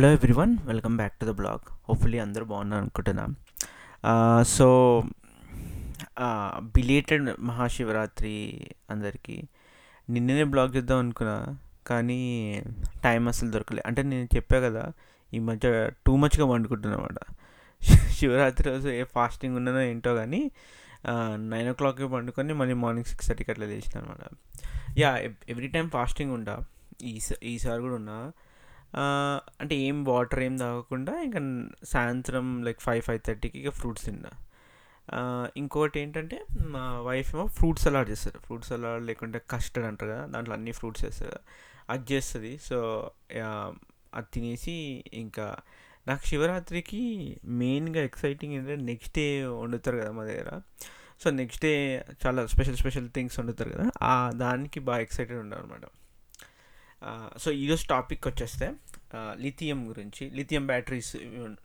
Hello everyone welcome back to the blog hopefully అందరూ బాగున్నారు అనుకుంటున్నాను సో బిలేటెడ్ మహాశివరాత్రి అందరికీ. నిన్ననే బ్లాగ్ చేద్దాం అనుకున్నా కానీ టైం అసలు దొరకలేదు అంటే నేను చెప్పా కదా ఈ మధ్య టూ మచ్గా వండుకుంటున్నమాట శివరాత్రి రోజు ఏ ఫాస్టింగ్ ఉన్నానో ఏంటో కానీ నైన్ ఓ క్లాక్కి పండుకొని మళ్ళీ మార్నింగ్ సిక్స్ థర్టీకి అట్లా లేచిన అనమాట యా ఎవ్రీ టైం ఫాస్టింగ్ ఉండా ఈ ఈసారి కూడా ఉన్నా అంటే ఏం వాటర్ ఏం తాగకుండా ఇంకా సాయంత్రం లైక్ ఫైవ్ ఫైవ్ థర్టీకి ఇక ఫ్రూట్స్ తిన్నా. ఇంకోటి ఏంటంటే మా వైఫ్ ఏమో ఫ్రూట్ సలాడ్ చేస్తారు ఫ్రూట్ సలాడ్ లేకుంటే కస్టర్డ్ అంటారు కదా దాంట్లో అన్ని ఫ్రూట్స్ వేస్తారు కదా అది చేస్తుంది. సో అది తినేసి ఇంకా నాకు శివరాత్రికి మెయిన్గా ఎక్సైటింగ్ ఏంటంటే నెక్స్ట్ డే వండుతారు కదా మా దగ్గర. సో నెక్స్ట్ డే చాలా స్పెషల్ స్పెషల్ థింగ్స్ వండుతారు కదా. దానికి బాగా ఎక్సైటెడ్ ఉన్నాను అనమాట సో ఈరోజు టాపిక్ వచ్చేస్తే లిథియం గురించి. లిథియం బ్యాటరీస్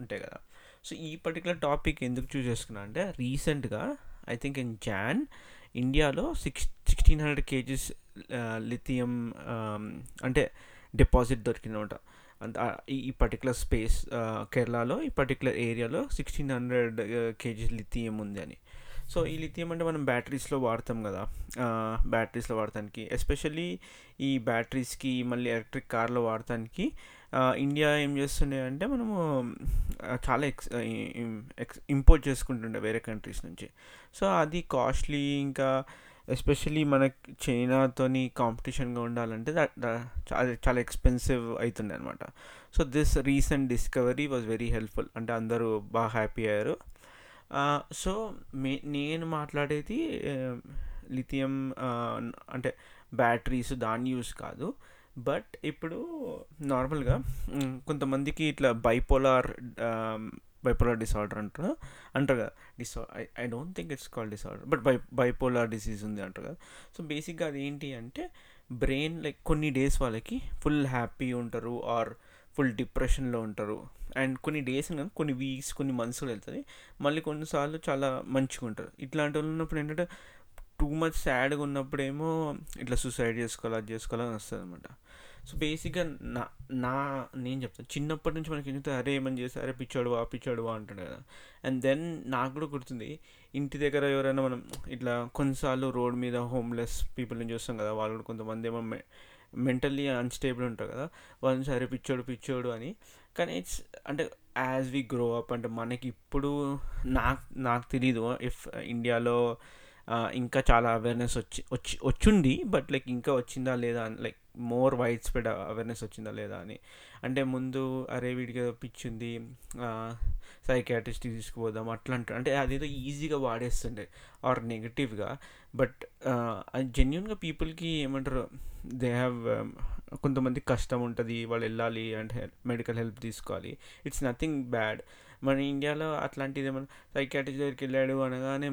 ఉంటాయి కదా. సో ఈ పర్టికులర్ టాపిక్ ఎందుకు చూస్ చేసుకున్నా అంటే రీసెంట్గా ఐ థింక్ ఇన్ జాన్ ఇండియాలో six sixteen hundred KGs lithium అంటే డిపాజిట్ దొరికిందన్నమాట ఈ ఈ పర్టికులర్ స్పేస్ కేరళలో ఈ పర్టికులర్ ఏరియాలో సిక్స్టీన్ హండ్రెడ్ కేజీస్ లిథియం ఉంది అని. సో ఈ లిథియం అంటే మనం బ్యాటరీస్లో వాడతాం కదా. బ్యాటరీస్లో వాడటానికి ఎస్పెషల్లీ ఈ బ్యాటరీస్కి మళ్ళీ ఎలక్ట్రిక్ కార్లో వాడటానికి ఇండియా ఏం చేస్తుండే అంటే మనము చాలా ఎక్స్ ఎక్స్ ఇంపోర్ట్ చేసుకుంటుండే వేరే కంట్రీస్ నుంచి. సో అది కాస్ట్లీ ఇంకా ఎస్పెషల్లీ మనకి చైనాతోని కాంపిటీషన్గా ఉండాలంటే దట్ అది చాలా ఎక్స్పెన్సివ్ అవుతుండే అనమాట so this recent discovery was very helpful. అంటే అందరూ బాగా హ్యాపీ అయ్యారు. సో మే నేను మాట్లాడేది లిథియం అంటే బ్యాటరీస్ దాని యూస్ కాదు. బట్ ఇప్పుడు నార్మల్గా కొంతమందికి ఇట్లా బైపోలార్ బైపోలార్ డిసార్డర్ అంటారు. అంటారు కదా డిసా I I don't think it's called disorder but bi bipolar disease ఉంది అంటారు కదా. సో బేసిక్గా అది ఏంటి అంటే బ్రెయిన్ లైక్ కొన్ని డేస్ వాళ్ళకి ఫుల్ హ్యాపీ ఉంటారు ఆర్ ఫుల్ డిప్రెషన్లో ఉంటారు. అండ్ కొన్ని డేస్ కానీ కొన్ని వీక్స్ కొన్ని మంత్స్ కూడా వెళ్తుంది. మళ్ళీ కొన్నిసార్లు చాలా మంచిగా ఉంటారు ఇట్లాంటి వాళ్ళు ఉన్నప్పుడు ఏంటంటే టూ మచ్ సాడ్గా ఉన్నప్పుడేమో ఇట్లా సూసైడ్ చేసుకోవాలి అది చేసుకోవాలని వస్తుంది అనమాట సో బేసిక్గా నా నా నేను చెప్తాను చిన్నప్పటి నుంచి మనకి ఏంటంటే అరే ఏమని చేస్తే అరే పిచ్చాడువా పిచ్చాడువా అంటాడు కదా. అండ్ దెన్ నాకు కూడా గుర్తుంది ఇంటి దగ్గర ఎవరైనా మనం ఇట్లా కొన్నిసార్లు రోడ్ మీద హోమ్లెస్ పీపుల్ని చూస్తాం కదా వాళ్ళు కూడా కొంతమంది ఏమో మెంటల్లీ అన్స్టేబుల్ ఉంటారు కదా. వాళ్ళని సరే పిచ్చోడు పిచ్చోడు అని. కానీ ఇట్స్ అంటే యాజ్ వి గ్రో అప్ అంటే మనకి ఇప్పుడు నాకు నాకు తెలీదు. ఇఫ్ ఇండియాలో uh, ఇంకా చాలా అవేర్నెస్ వచ్చి వచ్చి వచ్చుండి బట్ లైక్ ఇంకా వచ్చిందా లేదా అని like more wide spread awareness వచ్చిందా లేదా అని. అంటే ముందు అరే వీడికి ఏదో పిచ్చి సైకాట్రిస్ట్ తీసుకుపోదాం అట్లా అంటారు అంటే అదేదో ఈజీగా వాడేస్తుండే ఆర్ నెగిటివ్గా బట్ అది జెన్యున్గా పీపుల్కి ఏమంటారు దే హ్యావ్ um, కొంతమంది కష్టం ఉంటుంది వాళ్ళు వెళ్ళాలి అంటే మెడికల్ హెల్ప్ తీసుకోవాలి. ఇట్స్ నథింగ్ బ్యాడ్ మన ఇండియాలో అట్లాంటిది ఏమైనా సైకాట్రిస్ట్ దగ్గరికి వెళ్ళాడు అనగానే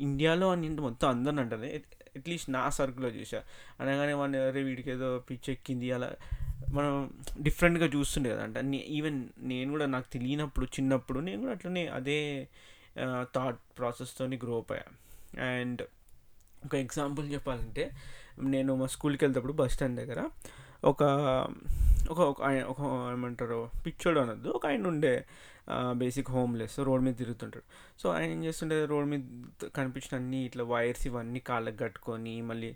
ఇండియాలో అని మొత్తం అందరిని అంటారు. అట్లీస్ట్ నా సర్కిల్లో చూసా అనగానే వాడిని అరే వీడికి ఏదో పిచ్చెక్కింది అలా మనం డిఫరెంట్గా చూస్తుండే కదా అంటే ఈవెన్ నేను కూడా నాకు తెలియనప్పుడు చిన్నప్పుడు నేను కూడా అట్లనే అదే థాట్ ప్రాసెస్తో గ్రో అప్ అయ్యా. అండ్ ఒక ఎగ్జాంపుల్ చెప్పాలంటే నేను మా స్కూల్కి వెళ్తేప్పుడు బస్ స్టాండ్ దగ్గర ఒక ఒక ఒక ఆయన ఒక ఏమంటారు పిచ్చోడు అనొద్దు. ఒక ఆయన ఉండే బేసిక్ హోమ్లెస్ రోడ్ మీద తిరుగుతుంటాడు. సో ఆయన ఏం చేస్తుండే రోడ్ మీద కనిపించిన అన్ని ఇట్లా వైర్స్ ఇవన్నీ కాళ్ళకి కట్టుకొని మళ్ళీ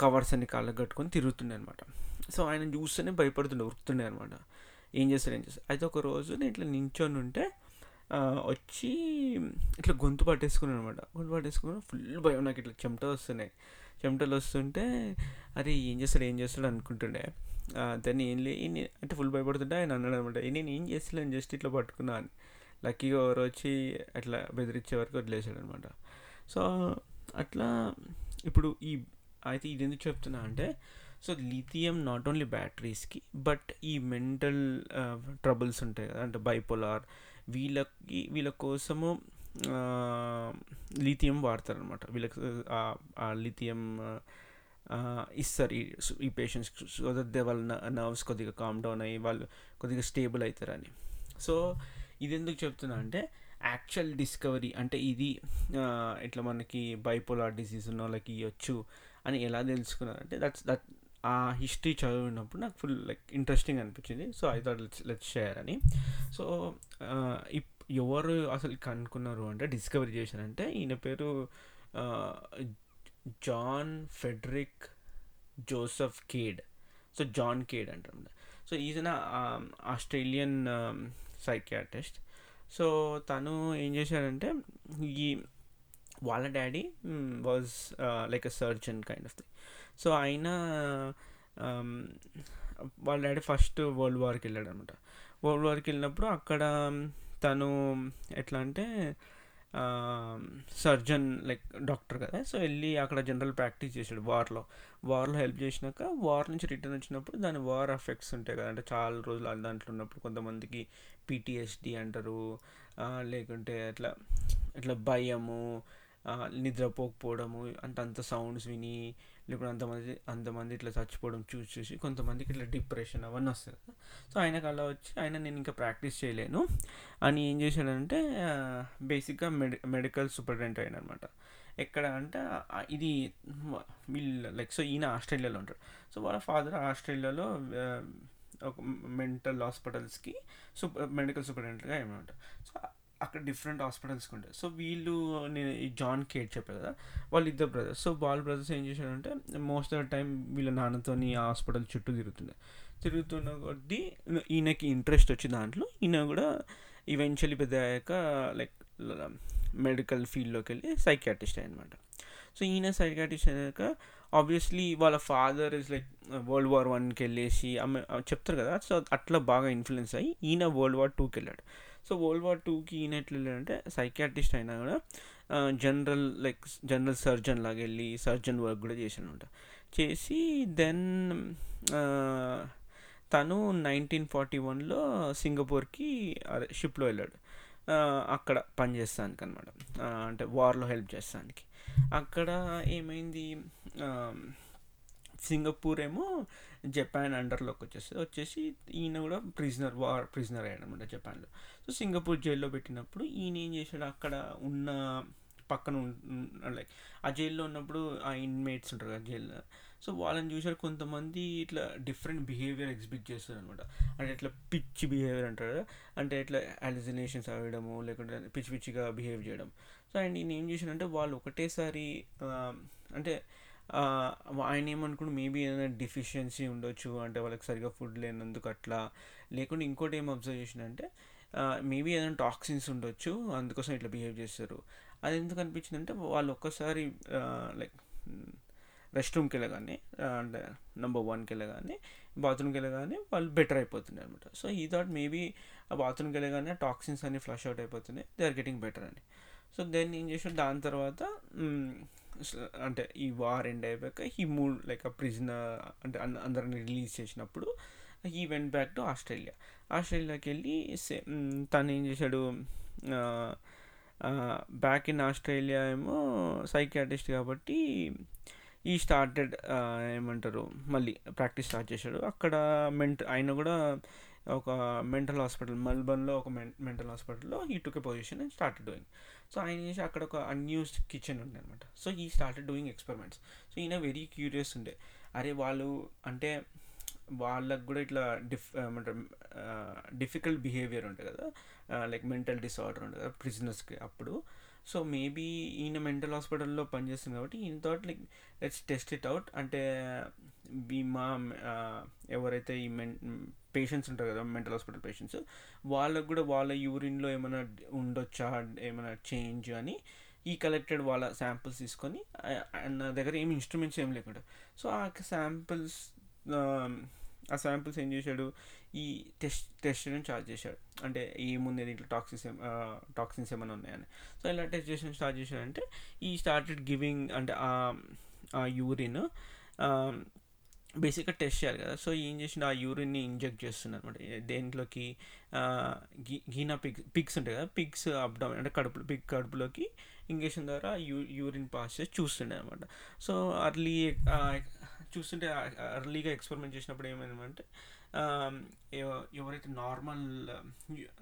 కవర్స్ అన్ని కాళ్ళకి కట్టుకొని తిరుగుతుండే అనమాట. సో ఆయన చూస్తేనే భయపడుతుండే ఉరుకుతుండే అనమాట. ఏం చేస్తాడు ఏం చేస్తాడు. అయితే ఒక రోజు నేను ఇట్లా నించొని ఉంటే వచ్చి ఇట్లా గొంతు పట్టేసుకున్నాను అనమాట గొంతు పట్టేసుకుని ఫుల్ భయం నాకు ఇట్లా చెమట వస్తున్నాయి. చెమటలు వస్తుంటే అరే ఏం చేస్తాడు ఏం చేస్తాడు అనుకుంటుండే. దాన్ని ఏం లే అంటే ఫుల్ భయపడుతుంటే ఆయన అన్నాడు అనమాట నేను ఏం చేస్తాను జస్ట్ ఇట్లా పట్టుకున్నా అని. లక్కీగా ఎవరు వచ్చి అట్లా బెదిరించే వరకు వదిలేసాడు అనమాట సో అట్లా ఇప్పుడు ఈ అయితే ఇది ఎందుకు చెప్తున్నా అంటే సో లిథియం నాట్ ఓన్లీ బ్యాటరీస్కి బట్ ఈ మెంటల్ ట్రబుల్స్ ఉంటాయి కదా అంటే బైపోలార్ వీళ్ళకి వీళ్ళ కోసము లిథియం వాడతారనమాట వీళ్ళకి ఆ- లిథియం ఇస్తారు ఈ ఈ పేషెంట్స్ సో దట్ దే వాళ్ళ నర్వ్స్ కొద్దిగా కామ్ డౌన్ అయ్యి వాళ్ళు కొద్దిగా స్టేబుల్ అవుతారని సో ఇది ఎందుకు చెప్తున్నా అంటే యాక్చువల్ డిస్కవరీ అంటే ఇది ఇట్లా మనకి బైపోలార్ డిసీజ్ ఉన్న వాళ్ళకి ఇవ్వచ్చు అని ఎలా తెలుసుకున్నారంటే దట్స్ దట్ ఆ హిస్టరీ చదివినప్పుడు నాకు ఫుల్ లైక్ ఇంట్రెస్టింగ్ అనిపించింది. So I thought let's let's share అని. సో ఇప్ ఎవరు అసలు కనుక్కున్నారు అంటే డిస్కవరీ చేశారంటే ఈయన పేరు John Frederick Joseph Cade. So John Cade అంటారు so is an Australian psychiatrist so తను ఏం చేశాడంటే ఈ వాళ్ళ daddy was like a surgeon kind of thing so ఆయన వాళ్ళ డాడీ ఫస్ట్ వరల్డ్ వార్కి వెళ్ళాడు అనమాట వరల్డ్ వార్కి వెళ్ళినప్పుడు అక్కడ తను ఎట్లా అంటే సర్జన్ లైక్ డాక్టర్ కదా. సో వెళ్ళి అక్కడ జనరల్ ప్రాక్టీస్ చేశాడు వార్లో. వార్లో హెల్ప్ చేసినాక వార్ నుంచి రిటర్న్ వచ్చినప్పుడు దాని వార్ ఎఫెక్ట్స్ ఉంటాయి కదా. అంటే చాలా రోజులు దాంట్లో ఉన్నప్పుడు కొంతమందికి పీటీఎస్డి అంటారు లేకుంటే అట్లా ఇట్లా భయము నిద్రపోకపోవడము అంటే అంత సౌండ్స్ విని లేకపోతే అంతమంది అంతమంది ఇట్లా చచ్చిపోవడం చూసి చూసి కొంతమందికి ఇట్లా డిప్రెషన్ అవన్నీ వస్తుంది కదా. సో ఆయనకు అలా వచ్చి ఆయన నేను ఇంకా ప్రాక్టీస్ చేయలేను. అని ఏం చేశాడంటే బేసిక్గా మెడి మెడికల్ సూపరింటెండెంట్ అయిన అనమాట ఎక్కడ అంటే ఇది వీళ్ళు లైక్ సో ఈయన ఆస్ట్రేలియాలో ఉంటాడు. సో వాళ్ళ ఫాదర్ ఆస్ట్రేలియాలో ఒక మెంటల్ హాస్పిటల్స్కి సూపర్ మెడికల్ సూపరింటెండెంట్గా ఏమంటారు సో అక్కడ డిఫరెంట్ హాస్పిటల్స్కి ఉంటాయి. సో వీళ్ళు నేను ఈ జాన్ కేట్ చెప్పారు కదా వాళ్ళు ఇద్దరు బ్రదర్స్ సో వాళ్ళ బ్రదర్స్ ఏం చేశారంటే మోస్ట్ ఆఫ్ ద టైం వీళ్ళ నాన్నతోని ఆ హాస్పిటల్ చుట్టూ తిరుగుతుండే. తిరుగుతున్న కొద్దీ ఈయనకి ఇంట్రెస్ట్ వచ్చి దాంట్లో ఈయన కూడా ఈవెన్చువల్లీ పెద్ద అయ్యాక లైక్ మెడికల్ ఫీల్డ్లోకి వెళ్ళి సైకాటిస్ట్ అనమాట సో ఈయన సైకాటిస్ట్ అయ్యాక ఆబ్వియస్లీ వాళ్ళ father is like world war వన్కి వెళ్ళేసి ఆమె చెప్తారు కదా సో అట్లా బాగా ఇన్ఫ్లుయెన్స్ అయ్యి ఈయన వరల్డ్ వార్ టూకి వెళ్ళాడు. సో వరల్డ్ వార్ టూకి ఈయన ఎట్లా వెళ్ళాడంటే అయినా కూడా జనరల్ లైక్ జనరల్ సర్జన్ లాగా వెళ్ళి సర్జన్ వర్క్ కూడా చేశాను చేసి దెన్ తను నైన్టీన్ ఫార్టీ వన్లో సింగపూర్కి అదే షిప్లో వెళ్ళాడు. అక్కడ పనిచేస్తానికి అనమాట అంటే వార్లో హెల్ప్ చేస్తానికి. అక్కడ ఏమైంది సింగపూర్ ఏమో జపాన్ అండర్లోకి వచ్చేసి వచ్చేసి ఈయన కూడా ప్రిజనర్ వార్ ప్రిజనర్ అయ్యాడు అనమాట జపాన్లో. సో సింగపూర్ జైల్లో పెట్టినప్పుడు ఈయన ఏం చేశాడు? అక్కడ ఉన్న పక్కన లైక్ ఆ జైల్లో ఉన్నప్పుడు ఆ ఇన్మేట్స్ ఉంటారు కదా జైల్లో. సో వాళ్ళని చూసారు కొంతమంది ఇట్లా డిఫరెంట్ బిహేవియర్ ఎగ్జిబిట్ చేస్తారు అనమాట అంటే ఇట్లా పిచ్చి బిహేవియర్ అంటారు అంటే ఇట్లా అలిజినేషన్స్ అవ్వడము లేకుంటే పిచ్చి పిచ్చిగా బిహేవ్ చేయడం. సో అండ్ నేను ఏం చేశానంటే వాళ్ళు ఒకటేసారి అంటే ఆయన ఏమనుకుంటు మేబీ ఏదైనా డిఫిషియన్సీ ఉండొచ్చు అంటే వాళ్ళకి సరిగా ఫుడ్ లేనందుకు అట్లా. లేకుంటే ఇంకోటి ఏం అబ్జర్వ్ చేసినంటే మేబీ ఏదైనా టాక్సిన్స్ ఉండొచ్చు అందుకోసం ఇట్లా బిహేవ్ చేస్తారు. అది ఎందుకు అనిపించింది అంటే వాళ్ళు ఒక్కసారి లైక్ రెస్ట్ రూమ్కి వెళ్ళగానే అంటే నెంబర్ వన్కి వెళ్ళగానే బాత్రూమ్కి వెళ్ళగానే వాళ్ళు బెటర్ అయిపోతున్నాయి అనమాట సో ఈ థాట్ మేబీ ఆ బాత్రూమ్కి వెళ్ళగానే టాక్సిన్స్ అన్ని ఫ్లష్ అవుట్ అయిపోతున్నాయి దే ఆర్ గెటింగ్ బెటర్ అని. సో దెన్ ఏం చేసాడు దాని తర్వాత అంటే ఈ వార్ ఎండ్ అయిపోయాక ఈ మూడ్ లైక్ ఆ ప్రిజనర్ అంటే అందరిని రిలీజ్ చేసినప్పుడు ఈ వెంట్ బ్యాక్ టు ఆస్ట్రేలియా. ఆస్ట్రేలియాకి వెళ్ళి తను ఏం చేశాడు బ్యాక్ ఇన్ ఆస్ట్రేలియా ఏమో సైకాటిస్ట్ కాబట్టి ఈ స్టార్టెడ్ ఏమంటారు మళ్ళీ ప్రాక్టీస్ స్టార్ట్ చేశాడు. అక్కడ మెంట ఆయన కూడా ఒక మెంటల్ హాస్పిటల్ మెల్బర్న్లో ఒక మెంటల్ హాస్పిటల్లో ఈ took position and started doing. So ఆయన చేసి అక్కడ ఒక అన్యూస్డ్ కిచెన్ ఉండే అనమాట సో ఈ స్టార్టెడ్ డూయింగ్ ఎక్స్పెరిమెంట్స్ సో ఈయన వెరీ క్యూరియస్ ఉండే. అరే వాళ్ళు అంటే వాళ్ళకు కూడా ఇట్లా డిఫ్ ఏమంటారు డిఫికల్ట్ బిహేవియర్ ఉంటుంది కదా? లైక్ మెంటల్ డిసార్డర్ ఉంటుంది కదా ప్రిజినర్స్కి అప్పుడు. సో మేబీ ఈయన మెంటల్ హాస్పిటల్లో పనిచేస్తుంది కాబట్టి ఈయన thought like let's test it out అంటే బీమా ఎవరైతే ఈ మెన్ పేషెంట్స్ ఉంటారు కదా మెంటల్ హాస్పిటల్ పేషెంట్స్ వాళ్ళకు కూడా వాళ్ళ యూరిన్లో ఏమైనా ఉండొచ్చా ఏమైనా చేంజ్ అని ఈ కలెక్టెడ్ వాళ్ళ శాంపిల్స్ తీసుకొని నా దగ్గర ఏమి ఇన్స్ట్రుమెంట్స్ ఏం లేకుండా సో ఆ శాంపిల్స్ ఆ శాంపిల్స్ ఏం చేశాడు? ఈ టెస్ట్ టెస్ట్ చేయడం స్టార్ట్ చేశాడు. అంటే ఏముంది దీంట్లో టాక్సిన్స్ టాక్సిన్స్ ఏమైనా ఉన్నాయని సో ఇలా టెస్ట్ చేయడం స్టార్ట్ చేశాడంటే ఈ స్టార్టెడ్ గివింగ్ అంటే ఆ యూరిన్ బేసిక్గా టెస్ట్ చేయాలి కదా. సో ఏం చేసిన ఆ యూరిన్ని ఇంజెక్ట్ చేస్తున్నారు అనమాట దేంట్లోకి? గీనా పిగ్స్ పిగ్స్ ఉంటాయి కదా. పిగ్స్ అప్డౌన్ అంటే కడుపు పిగ్ కడుపులోకి ఇంజెక్షన్ ద్వారా యూ యూరిన్ పాస్ చేసి చూస్తుండే అనమాట సో అర్లీ చూస్తుంటే అర్లీగా ఎక్స్పెరిమెంట్ చేసినప్పుడు ఏమైందంటే ఎవరైతే నార్మల్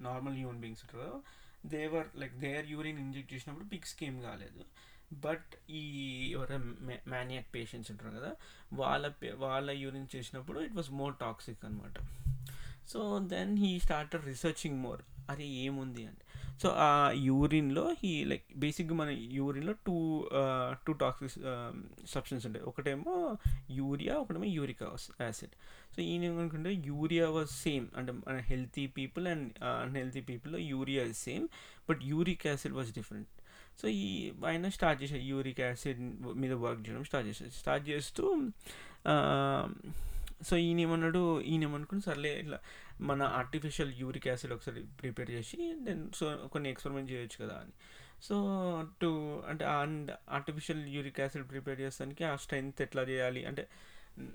నార్మల్ హ్యూమన్ బీయింగ్స్ ఉంటారో they were like their urine inject చేసినప్పుడు పిగ్స్కి ఏం కాలేదు. బట్ ఈ ఎవరైనా మ్యానియాక్ పేషెంట్స్ ఉంటారు కదా వాళ్ళ పే- వాళ్ళ యూరిన్ చేసినప్పుడు ఇట్ వాస్ మోర్ టాక్సిక్ అనమాట so then he start researching more అరే ఏముంది అని సో ఆ యూరిన్లో హీ లైక్ బేసిక్గా మన యూరిన్లో టూ టూ టాక్సిక్ సబ్స్టెన్స్ ఉంటాయి. ఒకటేమో యూరియా ఒకటేమో యూరిక్ యాసిడ్ సో ఈయన ఏమనుకుంటే యూరియా వాజ్ సేమ్ అంటే మన healthy people and unhealthy పీపుల్లో urea is same but uric acid was different so ఈ ఆయన స్టార్ట్ చేశాడు యూరిక్ యాసిడ్ మీద వర్క్ చేయడం స్టార్ట్ చేశాడు స్టార్ట్ చేస్తూ సో ఈయన ఏమన్నాడు ఈయన ఏమనుకుని సర్లే ఇట్లా మన ఆర్టిఫిషియల్ యూరిక్ యాసిడ్ ఒకసారి ప్రిపేర్ చేసి దెన్ సో కొన్ని ఎక్స్పెరిమెంట్ చేయొచ్చు కదా అని. సో టు అంటే and artificial uric acid prepare చేస్తానికి ఆ స్ట్రెంగ్త్ ఎట్లా చేయాలి? అంటే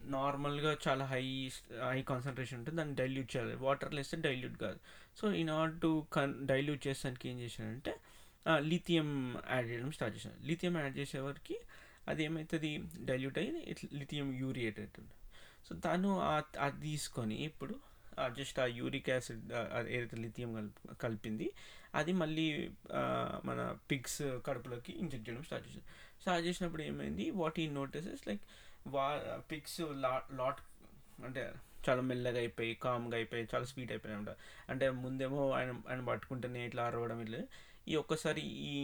నార్మల్గా చాలా హై హై కాన్సన్ట్రేషన్ ఉంటుంది దాన్ని డైల్యూట్ చేయాలి. వాటర్లో వేస్తే డైల్యూట్ కాదు. సో ఇన్ ఆర్డర్ టు కన్ డైల్యూట్ చేసానికి ఏం చేశానంటే లిథియం యాడ్ చేయడం స్టార్ట్ చేశాను. లిథియం యాడ్ చేసేవారికి అది ఏమవుతుంది డైల్యూట్ అయ్యి ఇట్లా లిథియం యూరియేట్ అవుతుంది సో తను అది తీసుకొని ఇప్పుడు జస్ట్ ఆ యూరిక్ యాసిడ్ ఏదైతే లిథియం కలిపి కలిపింది అది మళ్ళీ మన పిగ్స్ కడుపులోకి ఇంజెక్ట్ చేయడం స్టార్ట్ చేసింది స్టార్ట్ చేసినప్పుడు ఏమైంది? వాట్ ఈ నోటీసెస్ లైక్ వా పిగ్స్ లాట్ లాట్ అంటే చాలా మెల్లగా అయిపోయి కామ్గా అయిపోయి చాలా స్వీట్ అయిపోయినాయి అనమాట అంటే ముందేమో ఆయన ఆయన పట్టుకుంటేనే ఇట్లా అరవడం ఇట్లా ఈ ఒక్కసారి ఈ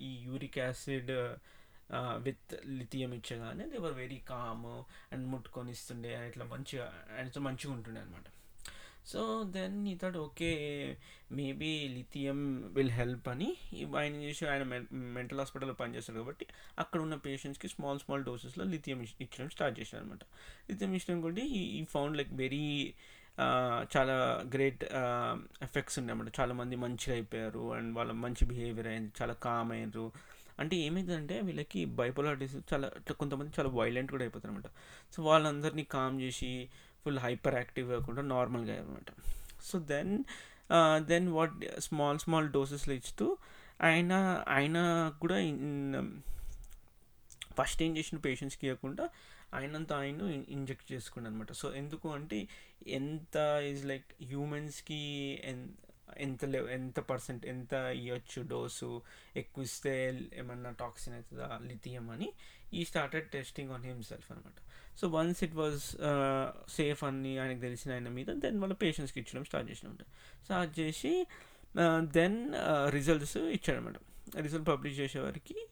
ఈ uric acid with lithium ఇచ్చగానే they were very calm and ముట్టుకొని ఇస్తుండే ఇట్లా మంచిగా ఆయనతో మంచిగా ఉంటుండే అనమాట సో దెన్ ఈ thought okay maybe lithium will help అని ఆయన చేసి ఆయన మెంటల్ హాస్పిటల్లో పనిచేస్తారు కాబట్టి అక్కడ ఉన్న పేషెంట్స్కి స్మాల్ స్మాల్ డోసెస్లో లిథియం ఇచ్చడం స్టార్ట్ చేశారు అనమాట లిథియం ఇచ్చడం కూడా ఈ ఫౌండ్ లైక్ వెరీ చాలా గ్రేట్ ఎఫెక్ట్స్ ఉన్నాయన్నమాట చాలామంది మంచిగా అయిపోయారు అండ్ వాళ్ళ మంచి బిహేవియర్ అయింది చాలా కామ్ అయ్యారు అంటే ఏమైందంటే వీళ్ళకి బైపోలార్ డిసీజ్ చాలా కొంతమంది చాలా వైలెంట్ కూడా అయిపోతారు అనమాట సో వాళ్ళందరినీ కామ్ చేసి ఫుల్ హైపర్ యాక్టివ్ కాకుండా నార్మల్గా అనమాట so then then what small small డోసెస్లో ఇస్తూ ఆయన ఆయన కూడా ఫస్ట్ ఏం చేసిన పేషెంట్స్కి ఇవ్వకుండా ఆయనంతా ఆయన ఇంజెక్ట్ చేసుకున్నాడు అనమాట సో ఎందుకు అంటే ఎంత ఈజ్ లైక్ హ్యూమెన్స్కి ఎంత లెవ ఎంత పర్సెంట్ ఎంత ఇవ్వచ్చు డోసు ఎక్కువ ఇస్తే ఏమన్నా టాక్సిన్ అవుతుందా లిథియం అని ఈ స్టార్టెడ్ టెస్టింగ్ ఆన్ హిమ్సెల్ఫ్ అనమాట so once it was safe అని ఆయనకు తెలిసిన ఆయన మీద దెన్ వాళ్ళ పేషెంట్స్కి ఇచ్చడం స్టార్ట్ చేసినమాట. స్టార్ట్ చేసి దెన్ రిజల్ట్స్ ఇచ్చాడనమాట రిజల్ట్ పబ్లిష్ చేసేవారికి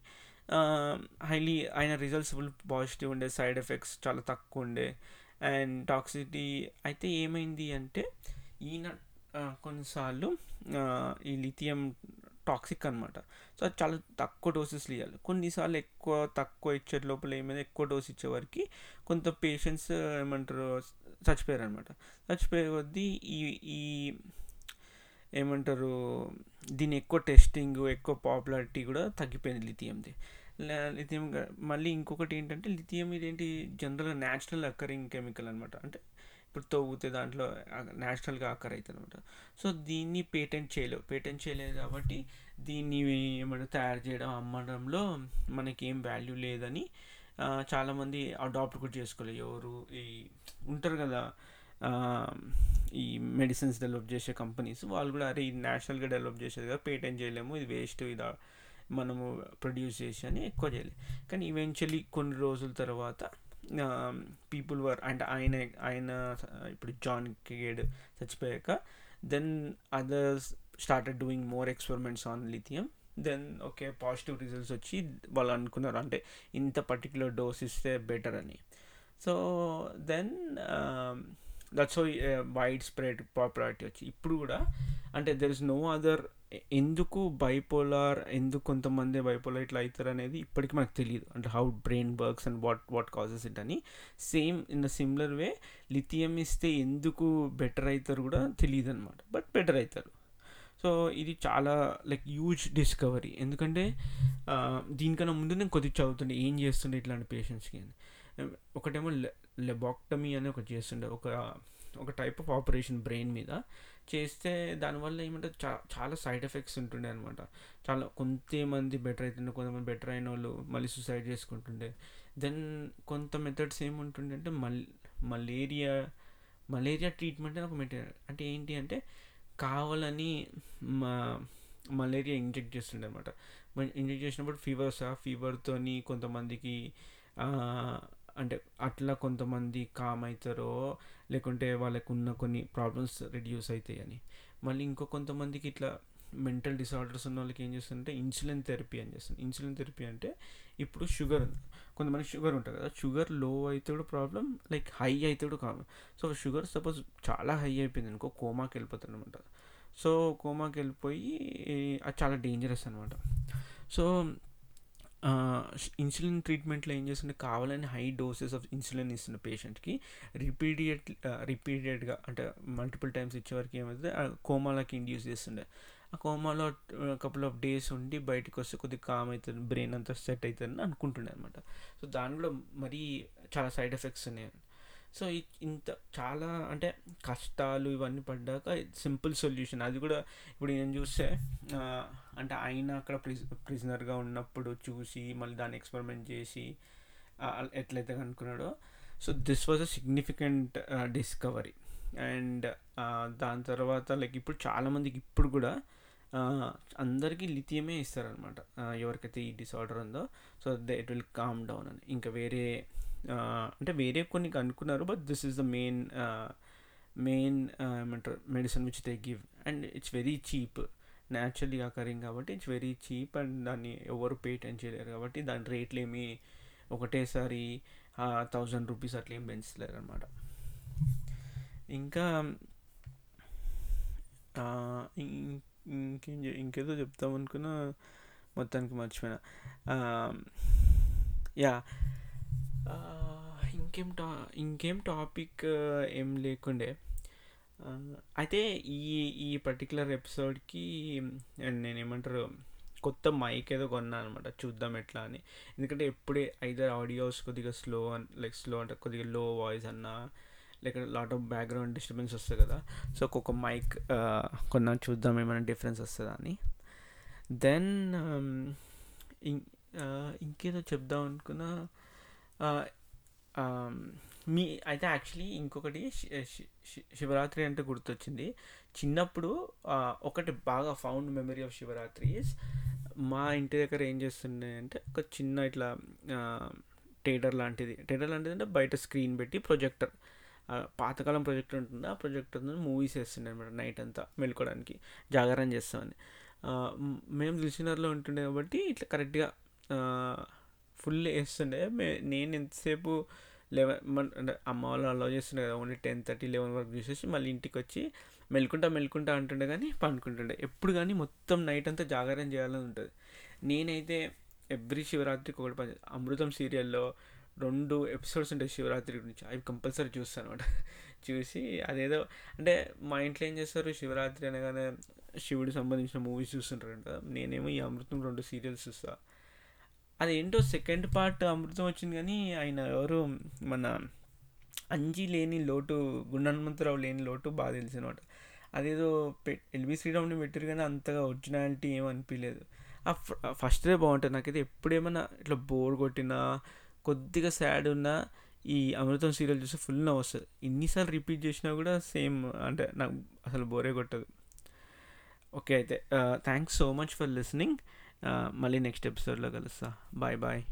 హైలీ ఆయన రిజల్ట్స్ ఫుల్ పాజిటివ్ ఉండే సైడ్ ఎఫెక్ట్స్ చాలా తక్కువ ఉండే. అండ్ టాక్సిటీ అయితే ఏమైంది అంటే ఈయన కొన్నిసార్లు ఈ లిథియం టాక్సిక్ అనమాట సో అది చాలా తక్కువ డోసెస్లు ఇవ్వాలి కొన్నిసార్లు ఎక్కువ తక్కువ ఇచ్చే లోపల ఏమైనా ఎక్కువ డోస్ ఇచ్చేవారికి కొంత పేషెంట్స్ ఏమంటారు చచ్చిపోయారు అనమాట చచ్చిపోయే కొద్దీ ఈ ఈ ఏమంటారు దీని ఎక్కువ టెస్టింగ్ ఎక్కువ పాపులారిటీ కూడా తగ్గిపోయింది లిథియంది. లిథియం మళ్ళీ ఇంకొకటి ఏంటంటే లిథియం ఇదేంటి జనరల్గా న్యాచురల్ అక్కరింగ్ కెమికల్ అనమాట అంటే ఇప్పుడు తవ్వుతే దాంట్లో న్యాచురల్గా అక్కర్ అవుతుంది అనమాట సో దీన్ని పేటెంట్ చేయలేవు. పేటెంట్ చేయలేదు కాబట్టి దీన్ని ఏమంటే తయారు చేయడం అమ్మడంలో మనకి ఏం వాల్యూ లేదని చాలామంది అడాప్ట్ కూడా చేసుకోలేదు ఎవరు ఈ ఉంటారు కదా ఈ మెడిసిన్స్ డెవలప్ చేసే కంపెనీస్ వాళ్ళు కూడా అరే ఇది నేషనల్గా డెవలప్ చేసేది కదా పేటెంట్ చేయలేము ఇది వేస్ట్ ఇది మనము ప్రొడ్యూస్ చేసి అని ఎక్కువ చేయలేదు కానీ ఈవెన్చువలీ కొన్ని రోజుల తర్వాత పీపుల్ వర్ అంటే ఆయన ఆయన ఇప్పుడు జాన్ కేడ్ చచ్చిపోయాక then others started doing more experiments on lithium then okay positive results వచ్చి వాళ్ళు అనుకున్నారు అంటే ఇంత పర్టికులర్ డోస్ ఇస్తే బెటర్ అని. So then that's wide spread popularity వచ్చి. ఇప్పుడు కూడా అంటే దెర్ ఇస్ నో అదర్ ఎందుకు బైపోలార్ ఎందుకు కొంతమంది బైపోలార్ ఇట్లా అవుతారు అనేది ఇప్పటికీ మనకు తెలియదు అంటే how brain works and what what causes it అని. Same in the similar way lithium ఇస్తే ఎందుకు బెటర్ అవుతారు కూడా తెలియదు అనమాట బట్ బెటర్ అవుతారు సో ఇది చాలా లైక్ హ్యూజ్ డిస్కవరీ ఎందుకంటే uh, దీనికన్నా ముందు నేను కొద్దిగా చదువుతుండే ఏం చేస్తుండే ఇట్లాంటి పేషెంట్స్కి అని. ఒకటేమో లెబాక్టమీ అని ఒకటి చేస్తుండే. ఒక ఒక టైప్ ఆఫ్ ఆపరేషన్ బ్రెయిన్ మీద చేస్తే దానివల్ల ఏమంటే చా చాలా సైడ్ ఎఫెక్ట్స్ ఉంటుండే అనమాట చాలా కొంతమంది బెటర్ అవుతుండే కొంతమంది బెటర్ అయిన వాళ్ళు మళ్ళీ సూసైడ్ చేసుకుంటుండే. దెన్ కొంత మెథడ్స్ ఏముంటుండే అంటే మల్ మలేరియా మలేరియా ట్రీట్మెంట్ అని ఒక మెటీరియల్ అంటే ఏంటి అంటే కావాలని మా మలేరియా ఇంజెక్ట్ చేస్తుండే అనమాట ఇంజెక్ట్ చేసినప్పుడు ఫీవర్స్ ఆ ఫీవర్తోని కొంతమందికి అంటే అట్లా కొంతమంది కామ్ అవుతారో లేకుంటే వాళ్ళకు ఉన్న కొన్ని ప్రాబ్లమ్స్ రిడ్యూస్ అవుతాయి అని మళ్ళీ ఇంకో కొంతమందికి ఇట్లా మెంటల్ డిసార్డర్స్ ఉన్న వాళ్ళకి ఏం చేస్తుంటే ఇన్సులిన్ థెరపీ అని చేస్తుంది. ఇన్సులిన్ థెరపీ అంటే ఇప్పుడు షుగర్ కొంతమంది షుగర్ ఉంటుంది కదా. షుగర్లో అవుతాడు ప్రాబ్లం లైక్ హై అవుతాడు కాదు సో షుగర్ సపోజ్ చాలా హై అయిపోయింది అనుకో కోమాకి వెళ్ళిపోతాడు అనమాట సో కోమాకి వెళ్ళిపోయి అది చాలా డేంజరస్ అనమాట సో ఇన్సులిన్ ట్రీట్మెంట్లో ఏం చేస్తుంటే కావాలని హై డోసెస్ ఆఫ్ ఇన్సులిన్ ఇస్తున్న పేషెంట్కి. రిపీడియట్ రిపీటెడ్గా అంటే మల్టిపుల్ టైమ్స్ ఇచ్చేవరకు ఏమైతే కోమాలకి ఇండ్యూస్ చేస్తుండే. ఆ కోమాలో కపుల్ ఆఫ్ డేస్ ఉండి బయటకు వస్తే కొద్దిగా కామ్ అవుతుంది బ్రెయిన్ అంతా సెట్ అవుతుంది అనుకుంటుండే అనమాట సో దానిలో మరీ చాలా సైడ్ ఎఫెక్ట్స్ ఉన్నాయి. సో ఇంత చాలా అంటే కష్టాలు ఇవన్నీ పడ్డాక సింపుల్ సొల్యూషన్ అది కూడా ఇప్పుడు నేను చూస్తే అంటే ఆయన అక్కడ ప్రిజ్ ప్రిజనర్గా ఉన్నప్పుడు చూసి మళ్ళీ దాన్ని ఎక్స్పెరిమెంట్ చేసి ఎట్లయితే కనుక్కున్నాడో so this was a significant discovery and దాని తర్వాత లైక్ ఇప్పుడు చాలామందికి ఇప్పుడు కూడా అందరికీ లిథియమే ఇస్తారనమాట ఎవరికైతే ఈ డిసార్డర్ ఉందో. So they it will calm down అని. ఇంకా వేరే అంటే వేరే కొన్ని కనుక్కున్నారు but this is the main main ఏమంటారు medicine which they give and it's very cheap naturally occurring కాబట్టి ఇట్స్ వెరీ చీప్ అండ్ దాన్ని ఎవరు పేటెంట్ చేయలేరు కాబట్టి దాని రేట్లు ఏమి ఒకటేసారి థౌజండ్ రూపీస్ అట్లా ఏం పెంచలేరు అనమాట ఇంకా ఇంకేం ఇంకేదో చెప్తాం అనుకున్నా మొత్తానికి మర్చిపోయినా. యా ఇంకేం టా ఇంకేం టాపిక్ ఏం లేకుండే. అయితే ఈ ఈ పర్టికులర్ ఎపిసోడ్కి నేను ఏమంటారు కొత్త మైక్ ఏదో కొన్నాను అనమాట చూద్దాం ఎట్లా అని. ఎందుకంటే ఎప్పుడే ఐదర్ ఆడియోస్ కొద్దిగా స్లో లైక్ స్లో అంటే కొద్దిగా లో వాయిస్ అన్నా లేక లాట్ ఆఫ్ బ్యాక్గ్రౌండ్ డిస్టర్బెన్స్ వస్తుంది కదా. సో ఒక్కొక్క మైక్ కొన్నా చూద్దాం ఏమైనా డిఫరెన్స్ వస్తుందా అని. దెన్ um, ఇంకేదో చెప్దాం అనుకున్నా um, మీ అయితే యాక్చువల్లీ ఇంకొకటి శివరాత్రి అంటే గుర్తొచ్చింది. చిన్నప్పుడు ఒకటి బాగా ఫౌండ్ మెమరీ ఆఫ్ శివరాత్రి మా ఇంటి దగ్గర ఏం చేస్తుండే అంటే ఒక చిన్న ఇట్లా టేటర్ లాంటిది. టేటర్ లాంటిది అంటే బయట స్క్రీన్ పెట్టి ప్రొజెక్టర్. పాతకాలం ప్రొజెక్టర్ ఉంటుంది? ఆ ప్రొజెక్టర్ మూవీస్ వేస్తుండే అనమాట నైట్ అంతా మెలుకోవడానికి. జాగరణ చేస్తామని. మేము దిల్సినర్లో ఉంటుండే కాబట్టి ఇట్లా కరెక్ట్గా ఫుల్ వేస్తుండే. మే నేను ఎంతసేపు లెవెన్ మన అంటే అమ్మ వాళ్ళు అలౌ చేస్తుండే కదా ఓన్లీ టెన్ థర్టీ లెవెన్ వరకు చూసేసి మళ్ళీ ఇంటికి వచ్చి మెలుకుంటా మెలుకుంటా అంటుండే కానీ పండుకుంటుండే. ఎప్పుడు కానీ మొత్తం నైట్ అంతా జాగారం చేయాలని ఉంటుంది. నేనైతే ఎవ్రీ శివరాత్రికి ఒకటి పని అమృతం సీరియల్లో రెండు ఎపిసోడ్స్ ఉంటాయి శివరాత్రి గురించి. అవి కంపల్సరీ చూస్తాను అనమాట చూసి అదేదో అంటే మా ఇంట్లో ఏం చేస్తారు శివరాత్రి అనగానే శివుడికి సంబంధించిన మూవీస్ చూస్తుంటారు కదా. నేనేమో ఈ అమృతం రెండు సీరియల్స్ చూస్తాను అదేంటో సెకండ్ పార్ట్ అమృతం వచ్చింది కానీ ఆయన ఎవరు మన అంజీ లేని లోటు గుండహనుమంతరావు లేని లోటు బాగా తెలిసినమాట అదేదో పె ఎల్బి శ్రీరామ్ని పెట్టారు కానీ అంతగా ఒరిజినాలిటీ ఏం అనిపించలేదు ఆ ఫస్ట్దే బాగుంటుంది. నాకైతే ఎప్పుడేమన్నా ఇట్లా బోర్ కొట్టినా కొద్దిగా సాడ్ ఉన్నా ఈ అమృతం సీరియల్ చూస్తే ఫుల్ నవ్వు వస్తుంది. ఎన్నిసార్లు రిపీట్ చేసినా కూడా సేమ్ అంటే నాకు అసలు బోరే కొట్టదు. ఓకే అయితే thanks so much for listening మళ్ళీ నెక్స్ట్ ఎపిసోడ్లో కలుస్తా. Bye bye.